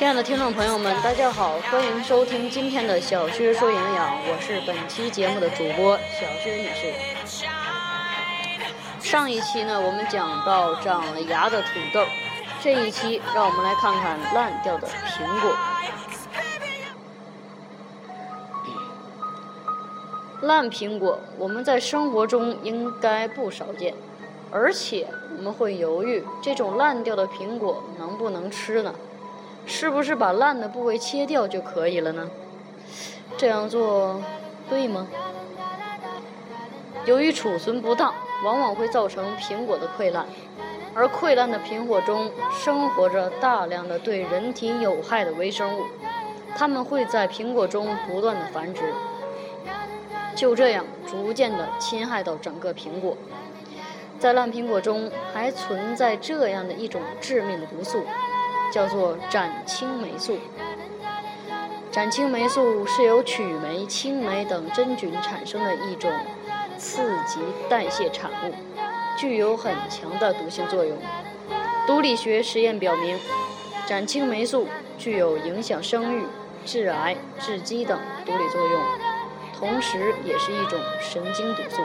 亲爱的听众朋友们，大家好，欢迎收听今天的小薛说营养，我是本期节目的主播小薛女士。上一期呢，我们讲到长了芽的土豆，这一期让我们来看看烂掉的苹果。烂苹果，我们在生活中应该不少见，而且我们会犹豫，这种烂掉的苹果能不能吃呢？是不是把烂的部位切掉就可以了呢？这样做对吗？由于储存不当，往往会造成苹果的溃烂，而溃烂的苹果中生活着大量的对人体有害的微生物，它们会在苹果中不断的繁殖，就这样逐渐的侵害到整个苹果。在烂苹果中还存在这样的一种致命的毒素，叫做展青霉素。展青霉素是由曲霉、青霉等真菌产生的一种刺激代谢产物，具有很强的毒性作用。毒理学实验表明，展青霉素具有影响生育、致癌、致畸等毒理作用，同时也是一种神经毒素，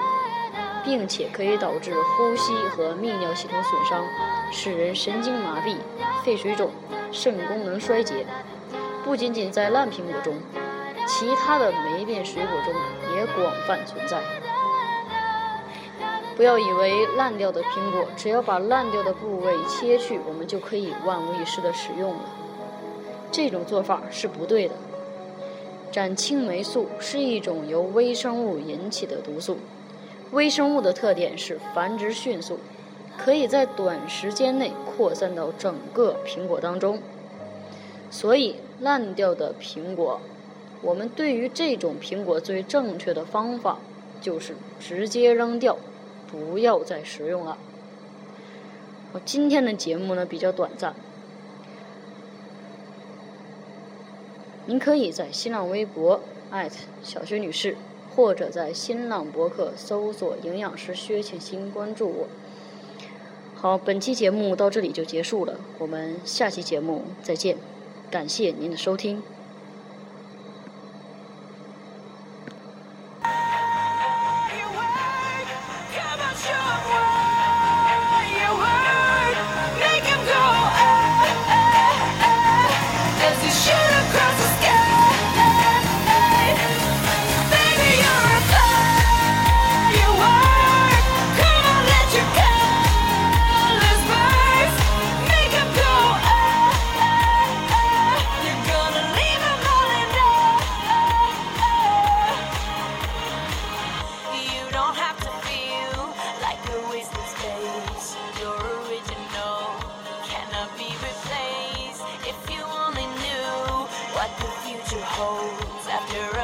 并且可以导致呼吸和泌尿系统损伤，使人神经麻痹、肺水肿、肾功能衰竭。不仅仅在烂苹果中，其他的霉变水果中也广泛存在。不要以为烂掉的苹果，只要把烂掉的部位切去，我们就可以万无一失的食用了。这种做法是不对的。展青霉素是一种由微生物引起的毒素，微生物的特点是繁殖迅速，可以在短时间内扩散到整个苹果当中。所以，烂掉的苹果，我们对于这种苹果最正确的方法就是直接扔掉，不要再食用了。我今天的节目呢比较短暂，您可以在新浪微博小薛女士，或者在新浪博客搜索“营养师薛庆新”关注我。好，本期节目到这里就结束了，我们下期节目再见。感谢您的收听。to hold after